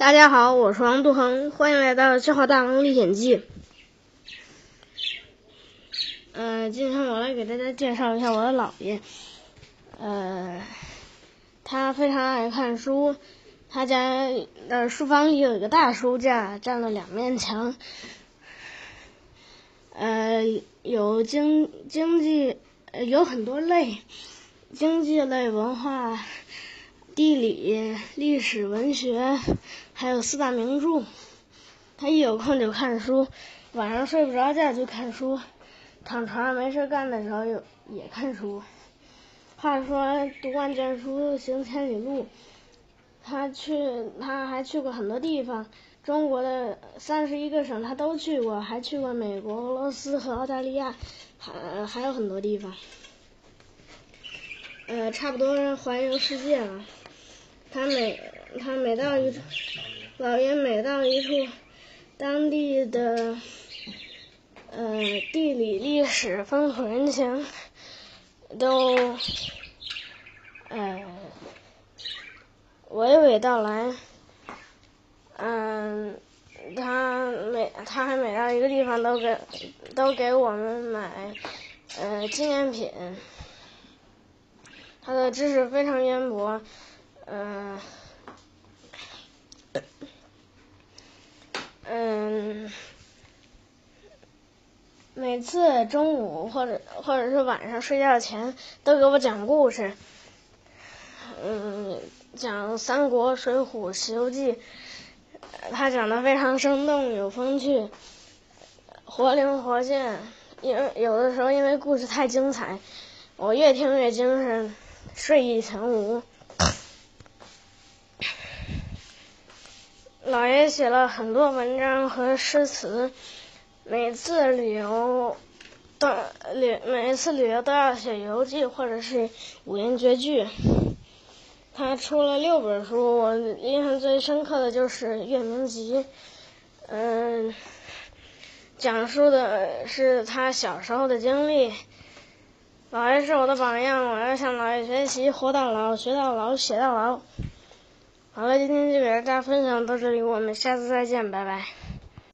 大家好，我是王杜恒，欢迎来到《笑话大王历险记》。嗯，今天我来给大家介绍一下我的姥爷。呃，他非常爱看书，他家的书房里有一个大书架，占了两面墙。呃，有经经济，有很多类，经济类、文化、地理、历史、文学，还有四大名著。他一有空就看书，晚上睡不着觉就看书，躺床上没事干的时候有也看书。话说读万卷书，行千里路。他去，他还去过很多地方。中国的三十一个省他都去过，还去过美国、俄罗斯和澳大利亚，还还有很多地方。呃，差不多环游世界了。他每他每到一处，老爷每到一处，当地的呃地理、历史、风土人情都呃娓娓道来。嗯，他每他还每到一个地方都给都给我们买呃纪念品。他的知识非常渊博，嗯嗯，每次中午或者或者是晚上睡觉前都给我讲故事，嗯，讲三国、水浒、西游记。他讲的非常生动有风趣，活灵活现。因为有的时候因为故事太精彩，我越听越精神，睡意全无。老爷写了很多文章和诗词，每次旅游都旅每次旅游都要写游记或者是五言绝句。他出了六本书，我印象最深刻的就是《月明集》，嗯，讲述的是他小时候的经历。老爷是我的榜样，我要向老爷学习，活到老，学到老，写到老。好了，今天就给大家分享到这里，我们下次再见，拜拜。